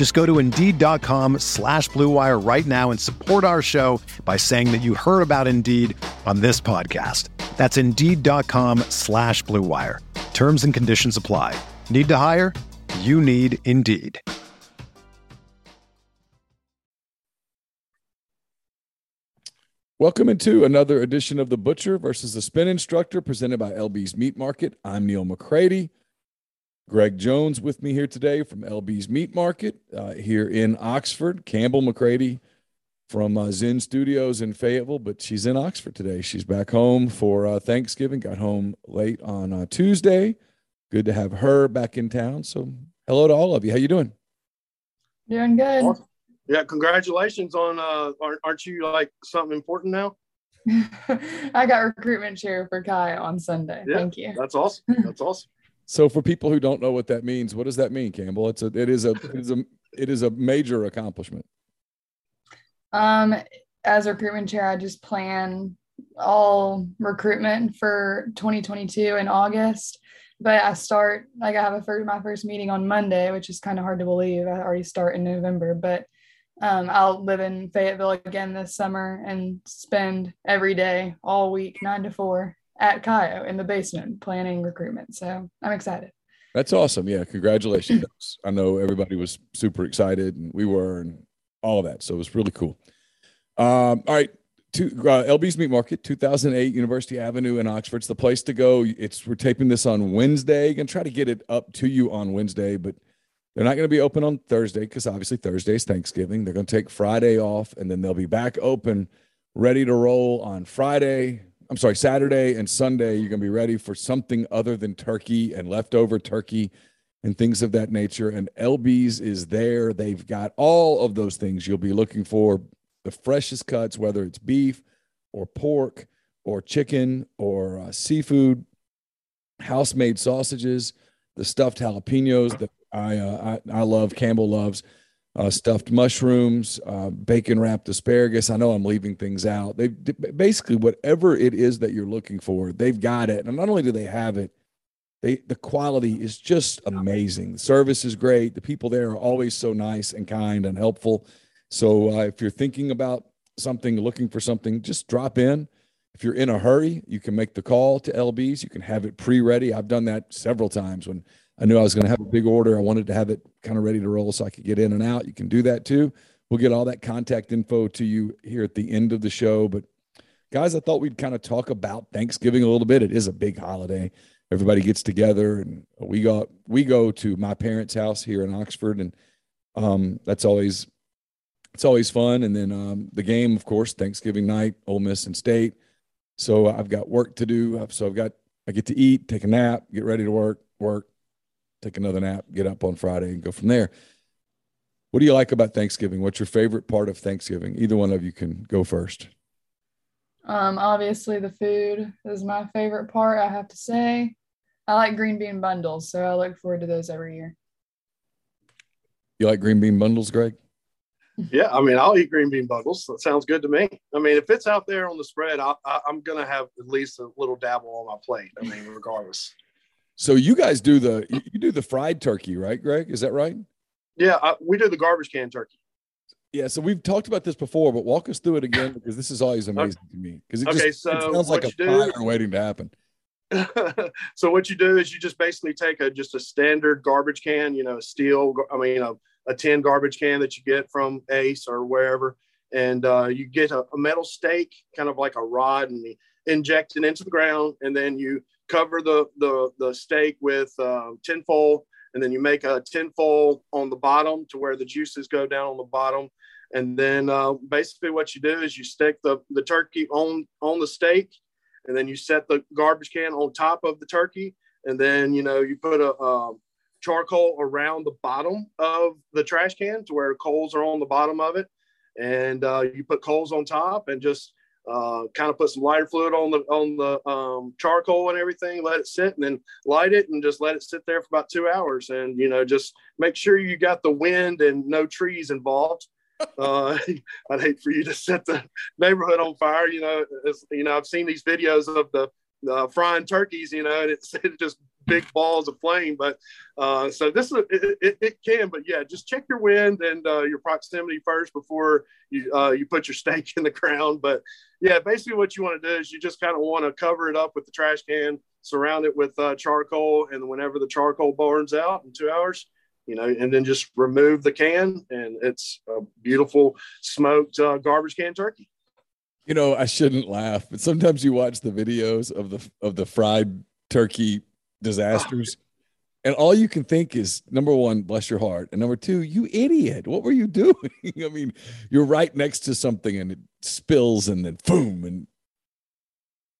Just go to Indeed.com slash BlueWire right now and support our show by saying that you heard about Indeed on this podcast. That's Indeed.com slash BlueWire. Terms and conditions apply. Need to hire? You need Indeed. Welcome into another edition of The Butcher versus the Spin Instructor presented by LB's Meat Market. I'm Neil McCready. Greg Jones with me here today from LB's Meat Market uh, here in Oxford. Campbell McCready from uh, Zen Studios in Fayetteville, but she's in Oxford today. She's back home for uh, Thanksgiving. Got home late on uh, Tuesday. Good to have her back in town. So hello to all of you. How you doing? Doing good. Awesome. Yeah, congratulations on uh aren't, aren't you like something important now? I got recruitment chair for Kai on Sunday. Yeah, Thank you. That's awesome. That's awesome. So for people who don't know what that means, what does that mean, Campbell? It's a it is a it is a it is a major accomplishment. Um, as recruitment chair, I just plan all recruitment for 2022 in August. But I start like I have a first my first meeting on Monday, which is kind of hard to believe. I already start in November, but um, I'll live in Fayetteville again this summer and spend every day, all week, nine to four, at Chi O in the basement planning recruitment. So I'm excited. That's awesome. Yeah, congratulations. I know everybody was super excited, and we were, and all of that. So it was really cool. Um, all right, to uh, LB's Meat Market, 2008 University Avenue in Oxford. It's the place to go. It's we're taping this on Wednesday. Gonna try to get it up to you on Wednesday, but they're not going to be open on Thursday because obviously Thursday is Thanksgiving. They're going to take Friday off, and then they'll be back open, ready to roll on Friday. I'm sorry, Saturday and Sunday. You're going to be ready for something other than turkey and leftover turkey and things of that nature. And LB's is there. They've got all of those things you'll be looking for the freshest cuts, whether it's beef or pork or chicken or uh, seafood, house made sausages, the stuffed jalapenos that I, uh, I, I love, Campbell loves. Uh, stuffed mushrooms, uh, bacon wrapped asparagus. I know I'm leaving things out. They basically whatever it is that you're looking for, they've got it. And not only do they have it, they the quality is just amazing. The service is great. The people there are always so nice and kind and helpful. So uh, if you're thinking about something, looking for something, just drop in. If you're in a hurry, you can make the call to LB's. You can have it pre-ready. I've done that several times when I knew I was going to have a big order. I wanted to have it kind of ready to roll so I could get in and out. You can do that too. We'll get all that contact info to you here at the end of the show. But guys, I thought we'd kind of talk about Thanksgiving a little bit. It is a big holiday. Everybody gets together and we go we go to my parents' house here in Oxford and um, that's always it's always fun. And then um, the game, of course, Thanksgiving night, Ole Miss and State. So I've got work to do. So I've got I get to eat, take a nap, get ready to work, work, take another nap, get up on Friday, and go from there. What do you like about Thanksgiving? What's your favorite part of Thanksgiving? Either one of you can go first. Um, obviously, the food is my favorite part. I have to say, I like green bean bundles, so I look forward to those every year. You like green bean bundles, Greg? Yeah, I mean, I'll eat green bean bundles. That sounds good to me. I mean, if it's out there on the spread, I, I, I'm going to have at least a little dabble on my plate. I mean, regardless. So you guys do the you do the fried turkey, right, Greg? Is that right? Yeah, I, we do the garbage can turkey. Yeah, so we've talked about this before, but walk us through it again because this is always amazing okay. to me. Because it okay, just so it sounds like a fire do, waiting to happen. so what you do is you just basically take a just a standard garbage can, you know, a steel, I mean, a, a tin garbage can that you get from Ace or wherever, and uh, you get a, a, metal stake, kind of like a rod, and inject it into the ground, and then you cover the the the steak with uh, tinfoil, and then you make a tinfoil on the bottom to where the juices go down on the bottom. And then uh, basically what you do is you stick the, the turkey on on the steak, and then you set the garbage can on top of the turkey, and then you know you put a, a charcoal around the bottom of the trash can to where coals are on the bottom of it, and uh, you put coals on top and just uh, kind of put some lighter fluid on the on the um, charcoal and everything. Let it sit, and then light it, and just let it sit there for about two hours. And you know, just make sure you got the wind and no trees involved. Uh, I'd hate for you to set the neighborhood on fire. You know, you know, I've seen these videos of the uh, frying turkeys. You know, and it's it just big balls of flame. But uh, so this is it, it, it, can, but yeah, just check your wind and uh, your proximity first before you uh, you put your stake in the ground. But yeah, basically what you want to do is you just kind of want to cover it up with the trash can, surround it with uh, charcoal, and whenever the charcoal burns out in two hours. You know, and then just remove the can, and it's a beautiful smoked uh, garbage can turkey. You know, I shouldn't laugh, but sometimes you watch the videos of the of the fried turkey disasters. And all you can think is number one, bless your heart. And number two, you idiot. What were you doing? I mean, you're right next to something and it spills and then boom. And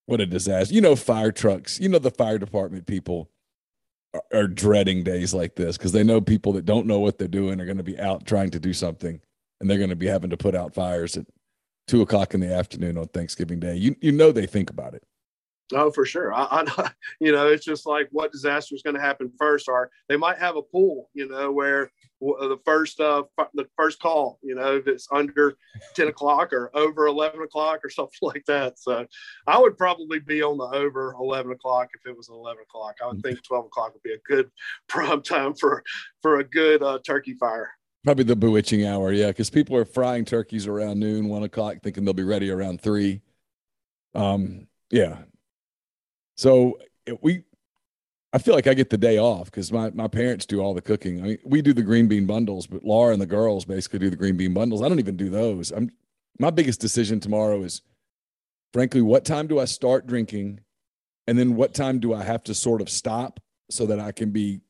what a disaster. You know, fire trucks, you know, the fire department people are, are dreading days like this because they know people that don't know what they're doing are going to be out trying to do something and they're going to be having to put out fires at two o'clock in the afternoon on Thanksgiving Day. You, you know, they think about it. Oh, for sure. I, I, you know, it's just like what disaster is going to happen first. Or they might have a pool, you know, where the first uh the first call, you know, if it's under ten o'clock or over eleven o'clock or something like that. So, I would probably be on the over eleven o'clock if it was eleven o'clock. I would think twelve o'clock would be a good prime time for for a good uh, turkey fire. Probably the bewitching hour, yeah, because people are frying turkeys around noon, one o'clock, thinking they'll be ready around three. Um, yeah, so we, I feel like I get the day off because my, my parents do all the cooking. I mean, we do the green bean bundles, but Laura and the girls basically do the green bean bundles. I don't even do those. I'm my biggest decision tomorrow is, frankly, what time do I start drinking, and then what time do I have to sort of stop so that I can be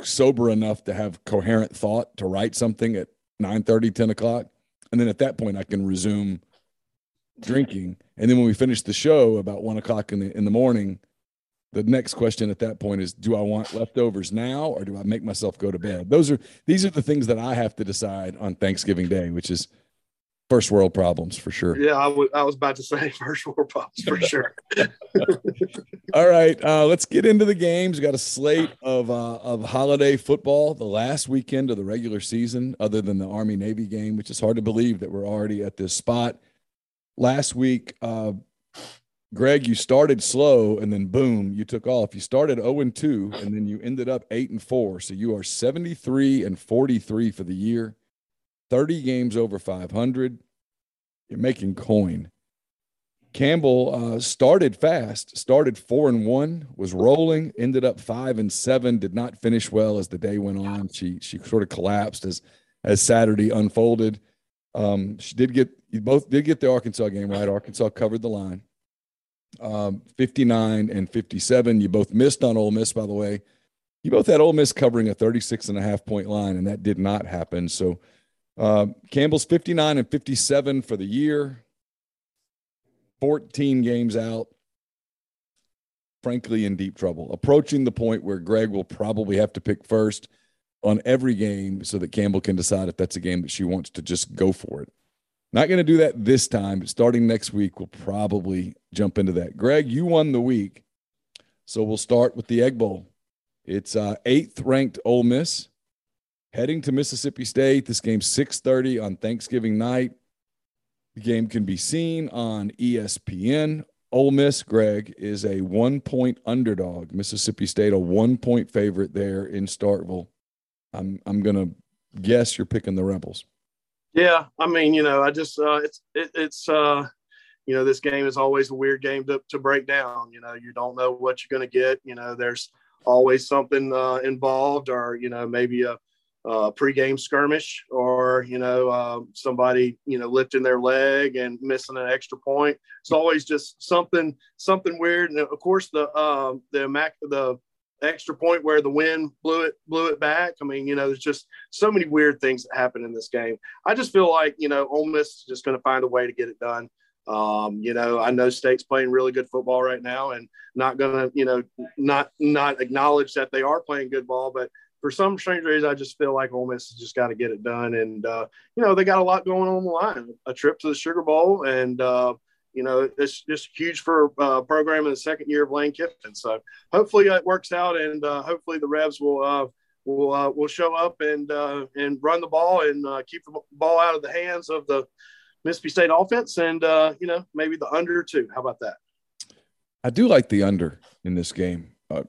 sober enough to have coherent thought to write something at 9 30, 10 o'clock. And then at that point, I can resume drinking. And then when we finish the show about one o'clock in the in the morning, the next question at that point is do i want leftovers now or do i make myself go to bed? Those are these are the things that i have to decide on thanksgiving day which is first world problems for sure. Yeah I, w- I was about to say first world problems for sure. All right uh, let's get into the games. We got a slate of uh, of holiday football the last weekend of the regular season other than the army navy game which is hard to believe that we're already at this spot. Last week uh, Greg, you started slow and then boom, you took off. You started 0 and 2 and then you ended up 8 and 4. So you are 73 and 43 for the year, 30 games over 500. You're making coin. Campbell uh, started fast, started 4 and 1, was rolling, ended up 5 and 7, did not finish well as the day went on. She she sort of collapsed as as Saturday unfolded. Um, she did get you both did get the Arkansas game right. Arkansas covered the line um, 59 and 57. You both missed on Ole Miss, by the way. You both had Ole Miss covering a 36 and a half point line, and that did not happen. So uh, Campbell's 59 and 57 for the year, 14 games out. Frankly, in deep trouble, approaching the point where Greg will probably have to pick first on every game so that Campbell can decide if that's a game that she wants to just go for it. Not going to do that this time, but starting next week, we'll probably jump into that. Greg, you won the week. So we'll start with the Egg Bowl. It's uh, eighth ranked Ole Miss heading to Mississippi State. This game's 6:30 on Thanksgiving night. The game can be seen on ESPN. Ole Miss, Greg, is a one point underdog. Mississippi State, a one point favorite there in Starkville. I'm I'm gonna guess you're picking the Rebels. Yeah, I mean, you know, I just uh, it's it, it's uh, you know, this game is always a weird game to to break down. You know, you don't know what you're going to get. You know, there's always something uh, involved, or you know, maybe a uh, pregame skirmish or you know uh, somebody you know lifting their leg and missing an extra point. It's always just something something weird. And of course the uh, the Mac the extra point where the wind blew it blew it back. I mean, you know, there's just so many weird things that happen in this game. I just feel like you know Ole Miss is just going to find a way to get it done. Um, you know, I know State's playing really good football right now, and not gonna, you know, not not acknowledge that they are playing good ball, but for some strange reason, I just feel like Ole Miss has just got to get it done. And, uh, you know, they got a lot going on the line a trip to the Sugar Bowl. And, uh, you know, it's just huge for uh, program in the second year of Lane Kiffin. So hopefully it works out. And uh, hopefully the Rebs will, uh, will, uh, will show up and, uh, and run the ball and uh, keep the ball out of the hands of the Mississippi State offense. And, uh, you know, maybe the under too. How about that? I do like the under in this game. Uh,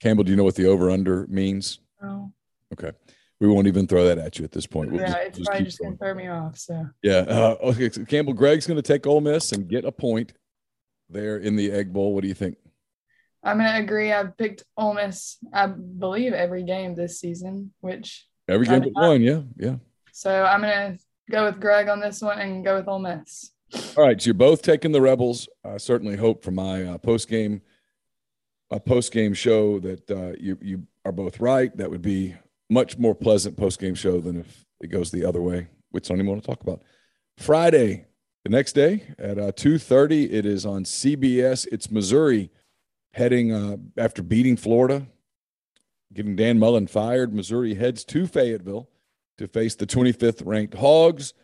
Campbell, do you know what the over under means? Oh. Okay. We won't even throw that at you at this point. We'll yeah, just- it's just probably just gonna throw me off. So Yeah. Uh, okay. So Campbell, Greg's going to take Ole Miss and get a point there in the Egg Bowl. What do you think? I'm gonna agree. I've picked Ole Miss, I believe, every game this season, which Every game but one. Yeah. Yeah. so I'm gonna go with Greg on this one and go with Ole Miss. All right. So you're both taking the Rebels. I certainly hope for my uh, post game, my post game show that uh, you you are both right. That would be much more pleasant post game show than if it goes the other way, which I don't even want to talk about. Friday, the next day at uh, two thirty, it is on CBS. It's Missouri heading uh, after beating Florida, getting Dan Mullen fired. Missouri heads to Fayetteville to face the 25th ranked Hogs.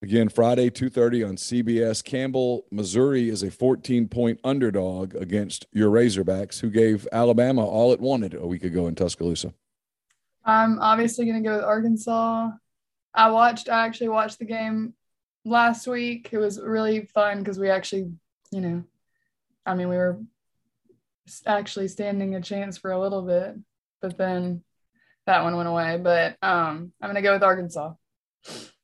Again, Friday, 2.30 on CBS. Campbell, Missouri is a 14-point underdog against your Razorbacks, who gave Alabama all it wanted a week ago in Tuscaloosa. I'm obviously gonna go with Arkansas. I watched. I actually watched the game last week. It was really fun because we actually, you know, I mean, we were actually standing a chance for a little bit, but then that one went away. But um, I'm gonna go with Arkansas.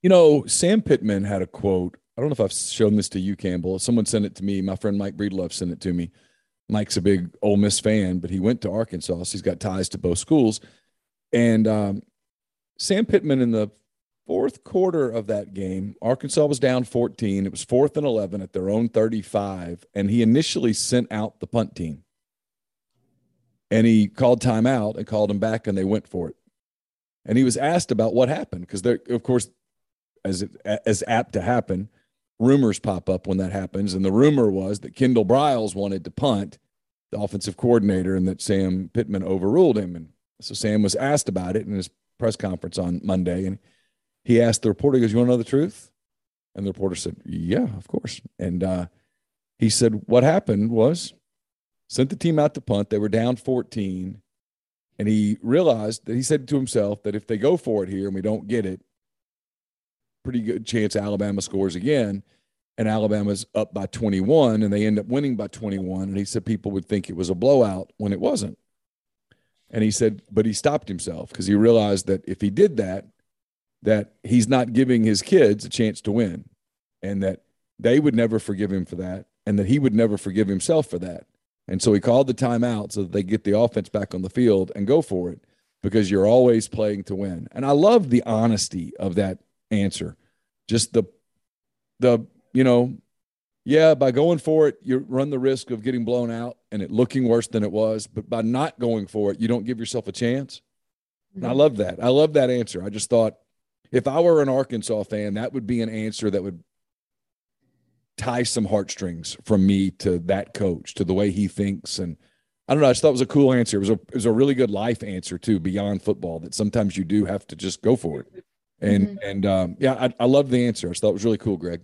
You know, Sam Pittman had a quote. I don't know if I've shown this to you, Campbell. Someone sent it to me. My friend Mike Breedlove sent it to me. Mike's a big Ole Miss fan, but he went to Arkansas. So he's got ties to both schools. And um, Sam Pittman in the fourth quarter of that game, Arkansas was down 14. It was fourth and 11 at their own 35. And he initially sent out the punt team. And he called timeout and called him back, and they went for it. And he was asked about what happened because of course, as it, as apt to happen, rumors pop up when that happens. And the rumor was that Kendal Briles wanted to punt, the offensive coordinator, and that Sam Pittman overruled him. And so Sam was asked about it in his press conference on Monday, and he asked the reporter, he goes, "You want to know the truth?" And the reporter said, "Yeah, of course." And uh, he said, "What happened was sent the team out to punt. They were down 14." And he realized that he said to himself that if they go for it here and we don't get it, pretty good chance Alabama scores again. And Alabama's up by 21 and they end up winning by 21. And he said people would think it was a blowout when it wasn't. And he said, but he stopped himself because he realized that if he did that, that he's not giving his kids a chance to win and that they would never forgive him for that and that he would never forgive himself for that. And so he called the timeout so that they get the offense back on the field and go for it because you're always playing to win. And I love the honesty of that answer. Just the the you know, yeah, by going for it, you run the risk of getting blown out and it looking worse than it was. But by not going for it, you don't give yourself a chance. And I love that. I love that answer. I just thought if I were an Arkansas fan, that would be an answer that would tie some heartstrings from me to that coach, to the way he thinks. And I don't know. I just thought it was a cool answer. It was a it was a really good life answer too, beyond football. That sometimes you do have to just go for it. And and um, yeah, I, I love the answer. I just thought it was really cool, Greg.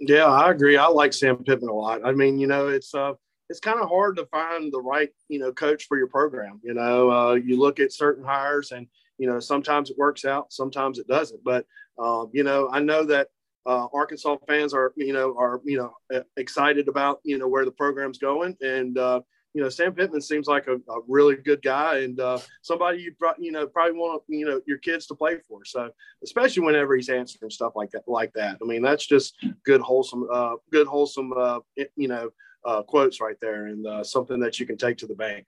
Yeah, I agree. I like Sam Pittman a lot. I mean, you know, it's uh it's kind of hard to find the right, you know, coach for your program. You know, uh, you look at certain hires and, you know, sometimes it works out, sometimes it doesn't. But, um, you know, I know that uh, Arkansas fans are, you know, are, you know, uh, excited about, you know, where the program's going. And, uh, you know, Sam Pittman seems like a, a really good guy and uh, somebody you, you know, probably want, you know, your kids to play for. So, especially whenever he's answering stuff like that, like that. I mean, that's just good, wholesome, uh, good, wholesome, uh, you know, uh, quotes right there and uh, something that you can take to the bank.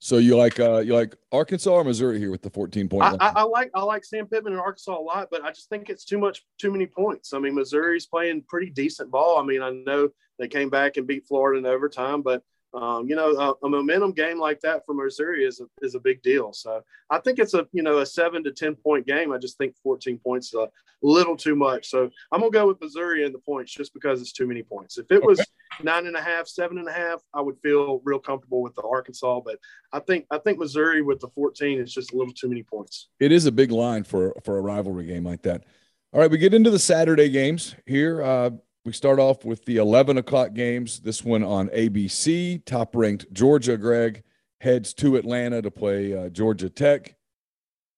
So you like uh you like Arkansas or Missouri here with the 14 point I, I, I, like I like Sam Pittman in Arkansas a lot, but I just think it's too much too many points. I mean, Missouri's playing pretty decent ball. I mean, I know they came back and beat Florida in overtime, but um, you know, a, a, momentum game like that for Missouri is a, is a big deal. So I think it's a, you know, a seven to 10 point game. I just think 14 points is a little too much. So I'm going to go with Missouri in the points just because it's too many points. If it was nine and a half, seven and a half, I would feel real comfortable with the Arkansas. But I think, I think Missouri with the 14 is just a little too many points. It is a big line for, for a rivalry game like that. All right, we get into the Saturday games here. Uh, we start off with the 11 o'clock games. This one on ABC. Top ranked Georgia, Greg, heads to Atlanta to play uh, Georgia Tech.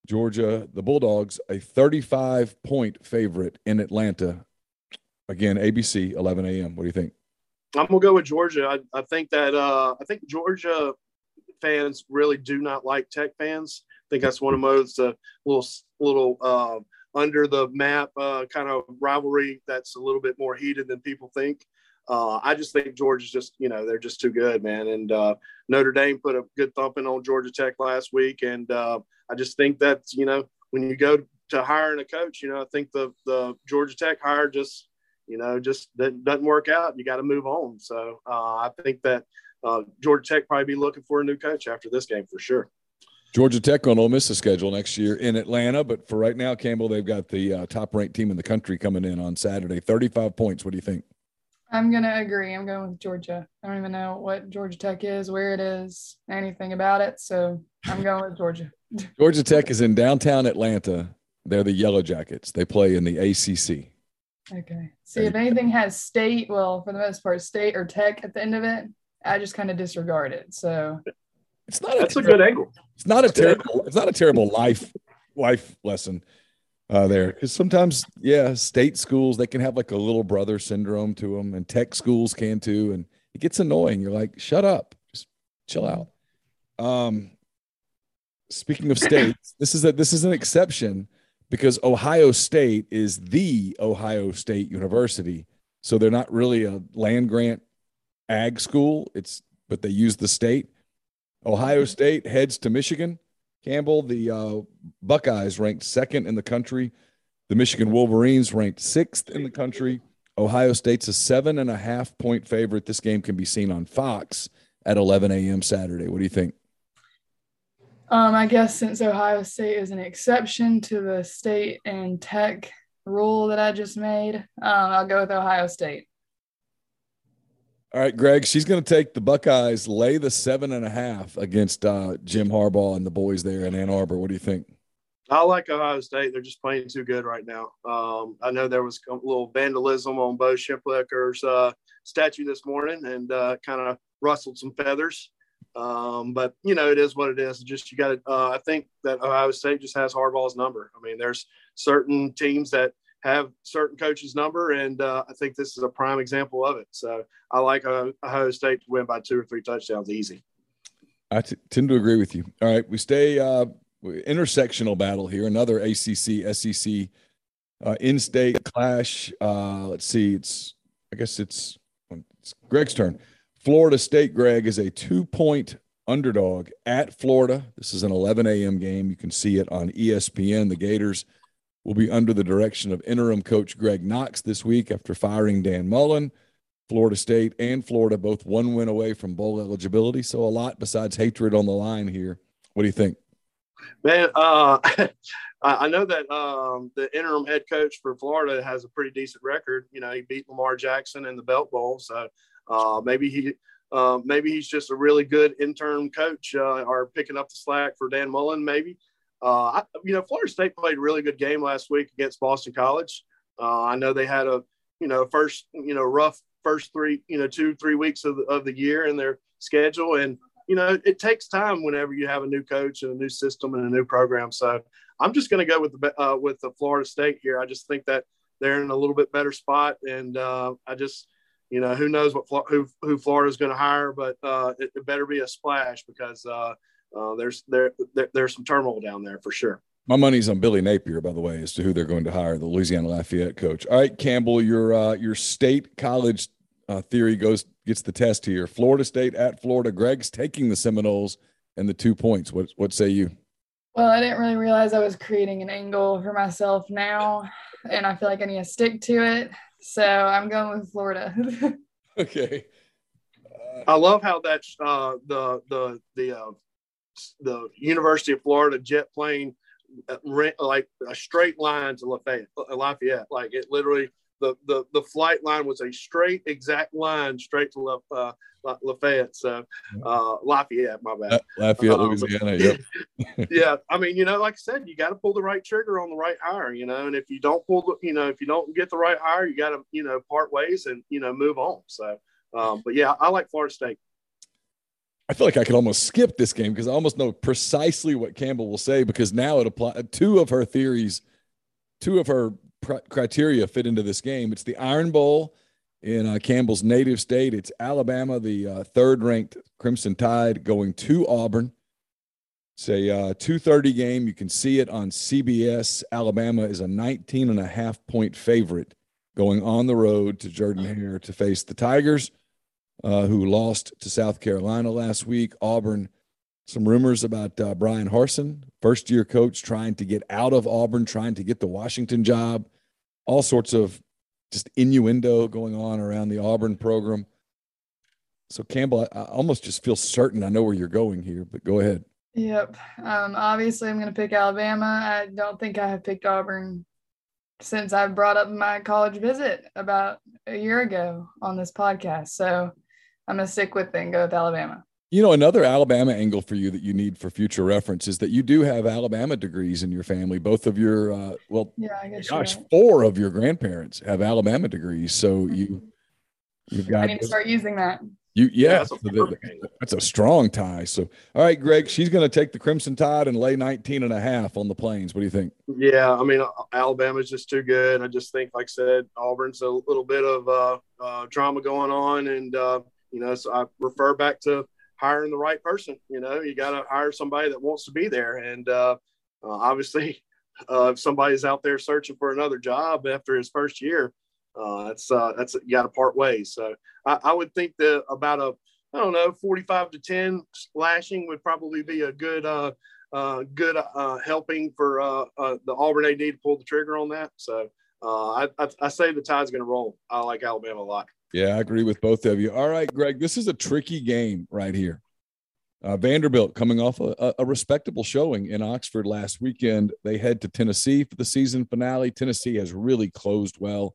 Georgia, the Bulldogs, a 35 point favorite in Atlanta. Again, ABC, 11 a.m. What do you think? I'm gonna go with Georgia. I, I think that uh, I think Georgia fans really do not like Tech fans. I think that's one of those uh, little little uh, under the map uh, kind of rivalry that's a little bit more heated than people think. Uh, I just think Georgia's just, you know, they're just too good, man. And uh, Notre Dame put a good thumping on Georgia Tech last week. And uh, I just think that, you know, when you go to hiring a coach, you know, I think the, the Georgia Tech hire just, you know, just doesn't work out. You got to move on. So uh, I think that uh, Georgia Tech probably be looking for a new coach after this game for sure. Georgia Tech on Ole Miss's schedule next year in Atlanta, but for right now, Campbell, they've got the uh, top-ranked team in the country coming in on Saturday. Thirty-five points. What do you think? I'm gonna agree. I'm going with Georgia. I don't even know what Georgia Tech is, where it is, anything about it. So I'm going with Georgia. Georgia Tech is in downtown Atlanta. They're the Yellow Jackets. They play in the ACC. Okay. See, if anything has state, well, for the most part, state or tech at the end of it, I just kind of disregard it. So it's not. That's a, ter- a good angle. It's not a terrible. It's not a terrible life life lesson uh, there because sometimes, yeah, state schools they can have like a little brother syndrome to them, and tech schools can too, and it gets annoying. You're like, shut up, just chill out. Um, speaking of states, this is a this is an exception because Ohio State is the Ohio State University, so they're not really a land grant ag school. It's but they use the state. Ohio State heads to Michigan. Campbell, the uh, Buckeyes ranked second in the country. The Michigan Wolverines ranked sixth in the country. Ohio State's a seven and a half point favorite. This game can be seen on Fox at 11 a.m. Saturday. What do you think? Um, I guess since Ohio State is an exception to the state and tech rule that I just made, um, I'll go with Ohio State. All right, Greg, she's going to take the Buckeyes, lay the seven and a half against uh, Jim Harbaugh and the boys there in Ann Arbor. What do you think? I like Ohio State. They're just playing too good right now. Um, I know there was a little vandalism on Bo Schembechler's uh, statue this morning and uh, kind of rustled some feathers. Um, but you know, it is what it is. Just you got to. Uh, I think that Ohio State just has Harbaugh's number. I mean, there's certain teams that have certain coaches' number, and uh, I think this is a prime example of it. So I like a Ohio State to win by two or three touchdowns easy. I t- tend to agree with you. All right, we stay uh, intersectional battle here. Another ACC SEC uh, in-state clash. Uh, let's see. It's I guess it's, it's Greg's turn. Florida State. Greg is a two-point underdog at Florida. This is an 11 a.m. game. You can see it on ESPN. The Gators will be under the direction of interim coach Greg Knox this week after firing Dan Mullen. Florida State and Florida both one win away from bowl eligibility. So a lot besides hatred on the line here. What do you think? Man, uh, I know that um, the interim head coach for Florida has a pretty decent record. You know, he beat Lamar Jackson in the Belt Bowl, so uh, maybe he uh, maybe he's just a really good interim coach uh, or picking up the slack for Dan Mullen. Maybe I, you know, Florida State played a really good game last week against Boston College. Uh, I know they had a, you know, first, you know, rough first three, you know, two, three weeks of the, of the year in their schedule. And, you know, it takes time whenever you have a new coach and a new system and a new program. So I'm just going to go with the, uh, with the Florida State here. I just think that they're in a little bit better spot. And uh, I just, you know, who knows what, who, who Florida is going to hire, but uh, it, it, better be a splash because, uh, there's there, there, there's some turmoil down there for sure. My money's on Billy Napier, by the way, as to who they're going to hire, the Louisiana Lafayette coach. All right, Campbell, your uh, your state college uh, theory goes gets the test here. Florida State at Florida. Greg's taking the Seminoles and the two points. What what say you? Well, I didn't really realize I was creating an angle for myself now, and I feel like I need to stick to it. So I'm going with Florida. okay. Uh, I love how that's uh, the the the uh, the University of Florida jet plane uh, like a straight line to Lafayette. Lafayette. Like it literally the the the flight line was a straight exact line straight to La, uh, Lafayette. So uh, Lafayette, my bad. Lafayette, um, Louisiana. Yep. yeah, I mean, you know, like I said, you got to pull the right trigger on the right hire. You know, and if you don't pull the, you know, if you don't get the right hire, you got to, you know, part ways and you know move on. So, um, but yeah, I like Florida State. I feel like I could almost skip this game because I almost know precisely what Campbell will say because now it applies two of her theories, two of her pr- criteria fit into this game. It's the Iron Bowl in uh, Campbell's native state. It's Alabama, the uh, third ranked Crimson Tide, going to Auburn. It's a uh, 2.30 game. You can see it on CBS. Alabama is a 19 and a half point favorite going on the road to Jordan-Hare to face the Tigers, uh, who lost to South Carolina last week. Auburn, some rumors about uh, Bryan Harsin, first year coach, trying to get out of Auburn, trying to get the Washington job. All sorts of just innuendo going on around the Auburn program. So Campbell, I almost just feel certain I know where you're going here, but go ahead. Yep. Um, obviously, I'm going to pick Alabama. I don't think I have picked Auburn since I brought up my college visit about a year ago on this podcast. So I'm going to stick with it and go with Alabama. You know, another Alabama angle for you that you need for future reference is that you do have Alabama degrees in your family. Both of your, uh, well, yeah, I guess gosh, right. four of your grandparents have Alabama degrees. So you, mm-hmm. you've got. I need to start using that. You, yeah, yeah that's, a that's, a strong tie. So, all right, Greg, she's going to take the Crimson Tide and lay 19 and a half on the plains. What do you think? Yeah, I mean, Alabama's just too good. I just think, like I said, Auburn's a little bit of uh, uh, drama going on. And, uh, you know, so I refer back to hiring the right person. You know, you got to hire somebody that wants to be there. And uh, uh, obviously, uh, if somebody's out there searching for another job after his first year, uh, that's uh, that's you got to part ways. So I, I, would think that about a I don't know 45 to 10 slashing would probably be a good uh, good helping for the Auburn AD to pull the trigger on that. So I, I, I say the tide's going to roll. I like Alabama a lot. Yeah, I agree with both of you. All right, Greg, this is a tricky game right here. Uh, Vanderbilt coming off a, a, respectable showing in Oxford last weekend. They head to Tennessee for the season finale. Tennessee has really closed well.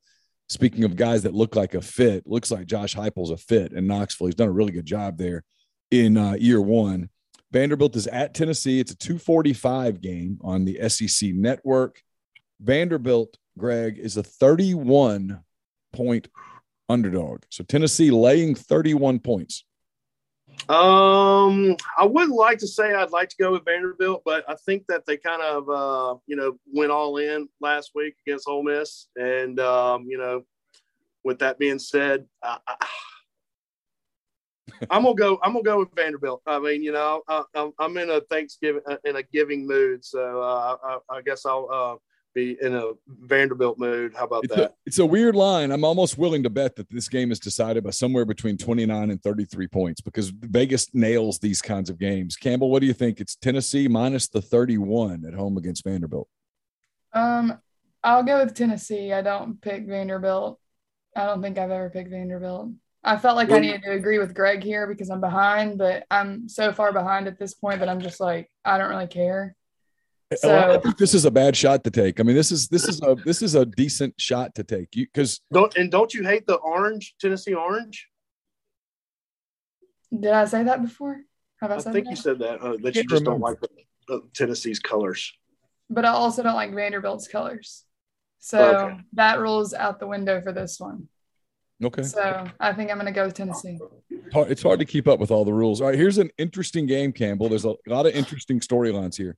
Speaking of guys that look like a fit, looks like Josh Heupel's a fit in Knoxville. He's done a really good job there in uh, year one. Vanderbilt is at Tennessee. It's a 245 game on the SEC network. Vanderbilt, Greg, is a 31 point underdog. So Tennessee laying 31 points. Um, I would like to say I'd like to go with Vanderbilt, but I think that they kind of, uh, you know, went all in last week against Ole Miss, and um, you know, with that being said, I, am gonna go. I'm gonna go with Vanderbilt. I mean, you know, I, am in a Thanksgiving uh, in a giving mood, so uh, I, I, guess I'll uh, be in a Vanderbilt mood. How about it's that? A, it's a weird line. I'm almost willing to bet that this game is decided by somewhere between 29 and 33 points because Vegas nails these kinds of games. Campbell, what do you think? It's Tennessee minus the 31 at home against Vanderbilt. Um, I'll go with Tennessee. I don't pick Vanderbilt. I don't think I've ever picked Vanderbilt. I felt like I needed to agree with Greg here because I'm behind, but I'm so far behind at this point that I'm just like, I don't really care. So, I think this is a bad shot to take. I mean, this is this is a this is a decent shot to take. You because don't and don't you hate the orange Tennessee orange? Did I say that before? Have I, I think that? you said that uh, that you just remember. don't like the, uh, Tennessee's colors. But I also don't like Vanderbilt's colors, so okay. that rules out the window for this one. Okay. So I think I'm going to go with Tennessee. It's hard to keep up with all the rules. All right, here's an interesting game, Campbell. There's a lot of interesting storylines here.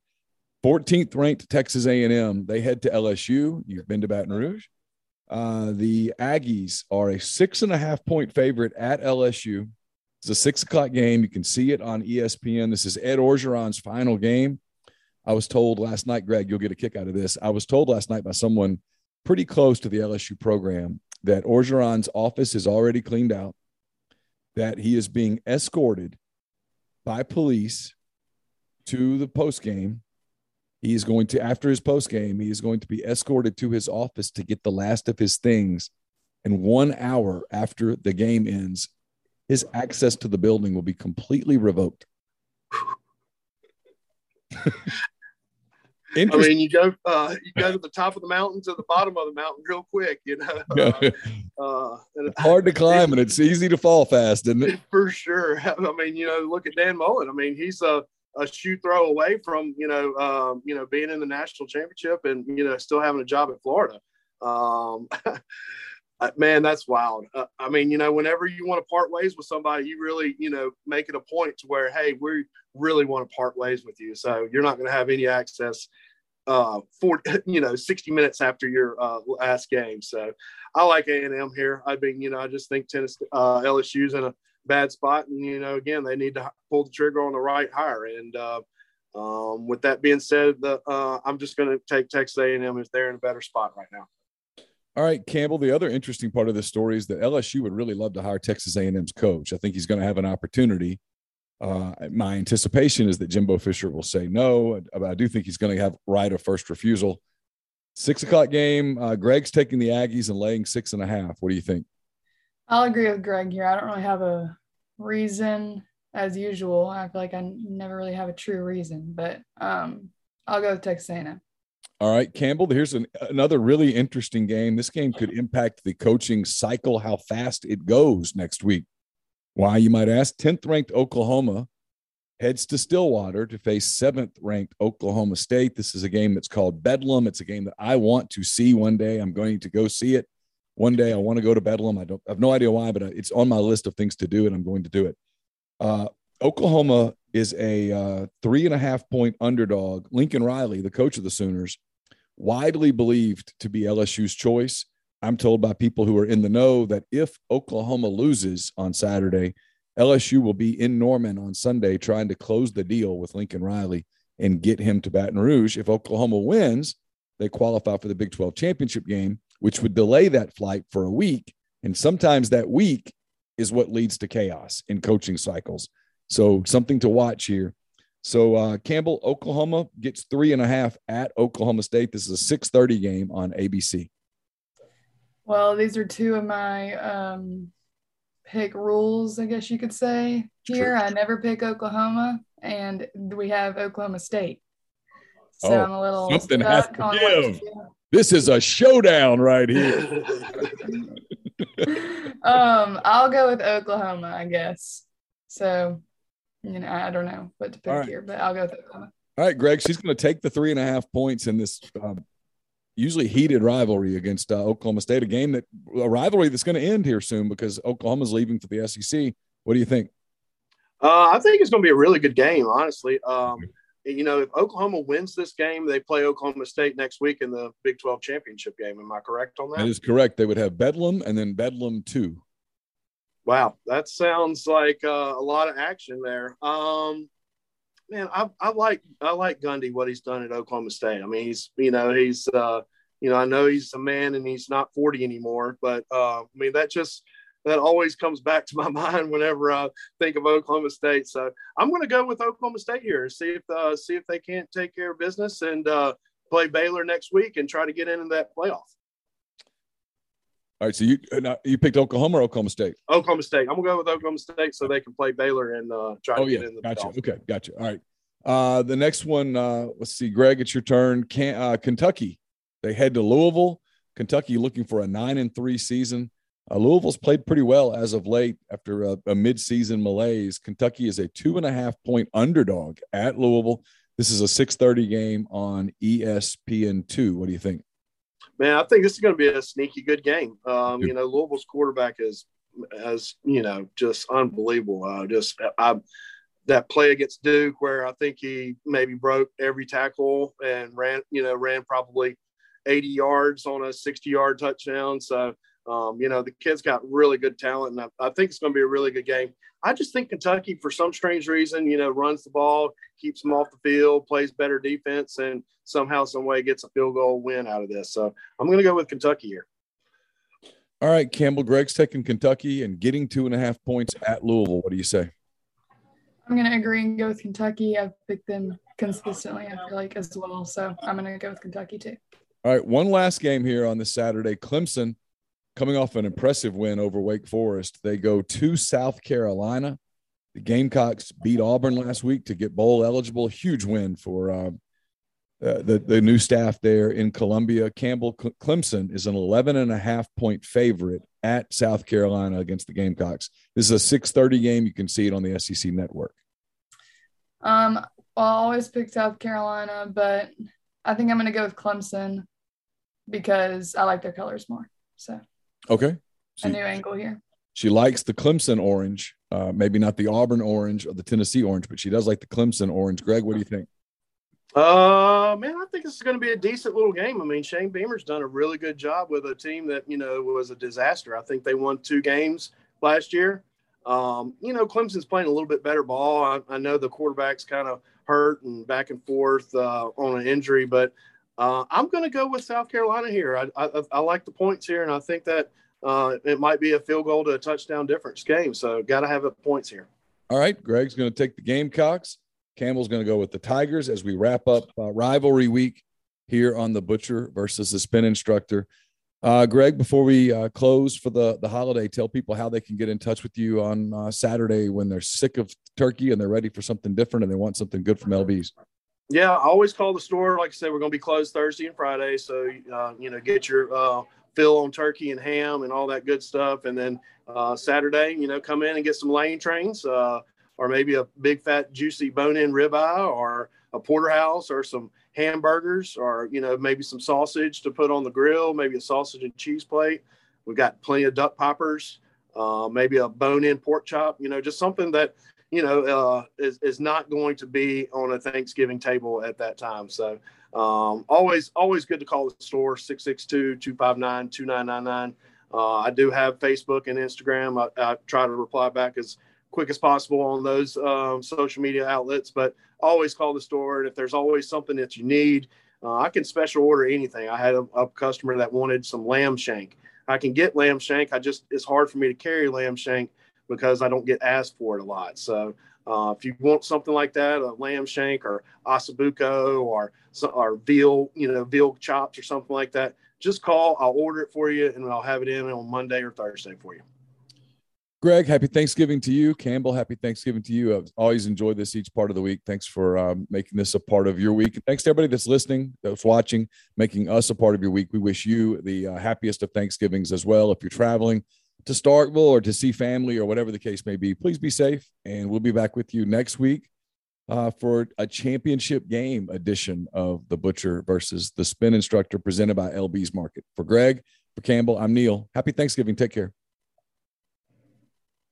14th ranked Texas A&M. They head to LSU. You've been to Baton Rouge. Uh, the Aggies are a six and a half point favorite at LSU. It's a six o'clock game. You can see it on ESPN. This is Ed Orgeron's final game. I was told last night, Greg, you'll get a kick out of this. I was told last night by someone pretty close to the LSU program that Orgeron's office is already cleaned out, that he is being escorted by police to the post game. He is going to, after his post game, he is going to be escorted to his office to get the last of his things. And one hour after the game ends, his access to the building will be completely revoked. I mean, you go uh, you go to the top of the mountain to the bottom of the mountain real quick, you know. Uh, uh, it's hard to climb and it's easy to fall fast, isn't it? For sure. I mean, you know, look at Dan Mullen. I mean, he's a, a shoe throw away from you know um, you know being in the national championship and you know still having a job at Florida. Um, man, that's wild. Uh, I mean, you know, whenever you want to part ways with somebody, you really, you know, make it a point to where, hey, we really want to part ways with you. So you're not going to have any access uh, for you know 60 minutes after your uh, last game. So I like A and M here. I mean, you know, I just think Tennessee uh, LSU's in a bad spot, and you know, again, they need to pull the trigger on the right hire. And uh, um, with that being said, the, uh, I'm just going to take Texas A and M if they're in a better spot right now. All right, Campbell. The other interesting part of this story is that LSU would really love to hire Texas A&M's coach. I think he's going to have an opportunity. Uh, my anticipation is that Jimbo Fisher will say no, but I do think he's going to have right of first refusal. Six o'clock game. Uh, Greg's taking the Aggies and laying six and a half. What do you think? I'll agree with Greg here. I don't really have a reason as usual. I feel like I never really have a true reason, but um, I'll go with Texas A&M. All right, Campbell, here's an, another really interesting game. This game could impact the coaching cycle, how fast it goes next week. Why, you might ask? 10th ranked Oklahoma heads to Stillwater to face 7th ranked Oklahoma State. This is a game that's called Bedlam. It's a game that I want to see one day. I'm going to go see it one day. I want to go to Bedlam. I don't I have no idea why, but it's on my list of things to do, and I'm going to do it. Uh, Oklahoma is a uh, three and a half point underdog. Lincoln Riley, the coach of the Sooners, widely believed to be LSU's choice. I'm told by people who are in the know that if Oklahoma loses on Saturday, LSU will be in Norman on Sunday trying to close the deal with Lincoln Riley and get him to Baton Rouge. If Oklahoma wins, they qualify for the Big 12 championship game, which would delay that flight for a week. And sometimes that week is what leads to chaos in coaching cycles. So, something to watch here. So uh, Campbell, Oklahoma gets three and a half at Oklahoma State. This is a six thirty game on ABC. Well, these are two of my um, pick rules, I guess you could say. Here, True. I never pick Oklahoma, and we have Oklahoma State. So oh, I'm a little something has to give. This is a showdown right here. um, I'll go with Oklahoma, I guess. So you know, I don't know what to pick right. here, but I'll go with Oklahoma. All right, Greg, she's going to take the three and a half points in this um, usually heated rivalry against uh, Oklahoma State, a game that a rivalry that's going to end here soon because Oklahoma's leaving for the SEC. What do you think? Uh, I think it's going to be a really good game, honestly. Um, you know, if Oklahoma wins this game, they play Oklahoma State next week in the Big 12 championship game. Am I correct on that? That is correct. They would have Bedlam and then Bedlam 2. Wow, that sounds like uh, a lot of action there. Um, man, I, I, like I like Gundy what he's done at Oklahoma State. I mean, he's you know he's uh, you know I know he's a man and he's not forty anymore, but uh, I mean that just that always comes back to my mind whenever I think of Oklahoma State. So I'm going to go with Oklahoma State here and see if uh, see if they can't take care of business and uh, play Baylor next week and try to get into that playoff. All right, so you uh, you picked Oklahoma or Oklahoma State? Oklahoma State. I'm gonna go with Oklahoma State so they can play Baylor and uh, try oh, to yeah. get in the. Gotcha. Okay, gotcha. All right. Uh, the next one, uh, let's see, Greg, it's your turn. Can, uh, Kentucky, they head to Louisville. Kentucky looking for a nine and three season. Uh, Louisville's played pretty well as of late after a, a midseason malaise. Kentucky is a two and a half point underdog at Louisville. This is a 6:30 game on ESPN two. What do you think? man, I think this is going to be a sneaky good game. Um, you know, Louisville's quarterback is, as you know, just unbelievable. Uh, just I, that play against Duke, where I think he maybe broke every tackle and ran, you know, ran probably 80 yards on a 60 yard touchdown. So, um, you know, the kid's got really good talent, and I, I think it's going to be a really good game. I just think Kentucky, for some strange reason, you know, runs the ball, keeps them off the field, plays better defense, and somehow, some way gets a field goal win out of this. So I'm going to go with Kentucky here. All right, Campbell Greg's taking Kentucky and getting two and a half points at Louisville. What do you say? I'm gonna agree and go with Kentucky. I've picked them consistently. I feel like as well, so I'm gonna go with Kentucky too. All right, one last game here on this Saturday. Clemson, coming off an impressive win over Wake Forest, they go to South Carolina. The Gamecocks beat Auburn last week to get bowl eligible. Huge win for uh, uh, the, the new staff there in Columbia. Campbell Clemson is an 11 and a half point favorite at South Carolina against the Gamecocks. This is a 630 game. You can see it on the SEC network. Um, well, I always pick South Carolina, but I think I'm going to go with Clemson because I like their colors more. So, okay. So a new angle here. She likes the Clemson orange, uh, maybe not the Auburn orange or the Tennessee orange, but she does like the Clemson orange. Greg, what do you think? Uh, man, I think this is going to be a decent little game. I mean, Shane Beamer's done a really good job with a team that you know was a disaster. I think they won two games last year. Um, you know, Clemson's playing a little bit better ball. I, I know the quarterback's kind of hurt and back and forth uh, on an injury, but uh, I'm going to go with South Carolina here. I, I, I, like the points here, and I think that uh, it might be a field goal to a touchdown difference game. So, got to have the points here. All right, Greg's going to take the Gamecocks. Campbell's going to go with the Tigers as we wrap up uh, rivalry week here on the Butcher versus the Spin Instructor. Uh, Greg, before we uh, close for the the holiday, tell people how they can get in touch with you on uh, Saturday when they're sick of turkey and they're ready for something different and they want something good from LB's. Yeah, I always call the store. Like I said, we're going to be closed Thursday and Friday, so uh, you know, get your uh, fill on turkey and ham and all that good stuff. And then Saturday, you know, come in and get some lane trains or maybe a big fat juicy bone-in ribeye or a porterhouse or some hamburgers or you know maybe some sausage to put on the grill maybe a sausage and cheese plate we've got plenty of duck poppers uh, maybe a bone-in pork chop you know just something that you know uh, is, is not going to be on a thanksgiving table at that time so um, always always good to call the store 662-259-2999 uh, i do have facebook and instagram I, I try to reply back as quick as possible on those um, social media outlets. But always call the store, and if there's always something that you need, uh, I can special order anything. I had a, a, customer that wanted some lamb shank. I can get lamb shank. I just it's hard for me to carry lamb shank because I don't get asked for it a lot. So uh, if you want something like that, a lamb shank or ossobuco or or veal, you know, veal chops or something like that, just call. I'll order it for you, and I'll have it in on Monday or Thursday for you. Greg, happy Thanksgiving to you. Campbell, happy Thanksgiving to you. I've always enjoyed this each part of the week. Thanks for um, making this a part of your week. Thanks to everybody that's listening, that's watching, making us a part of your week. We wish you the uh, happiest of Thanksgivings as well. If you're traveling to Starkville or to see family or whatever the case may be, please be safe. And we'll be back with you next week uh, for a championship game edition of The Butcher versus the Spin Instructor presented by LB's Market. For Greg, for Campbell, I'm Neil. Happy Thanksgiving. Take care.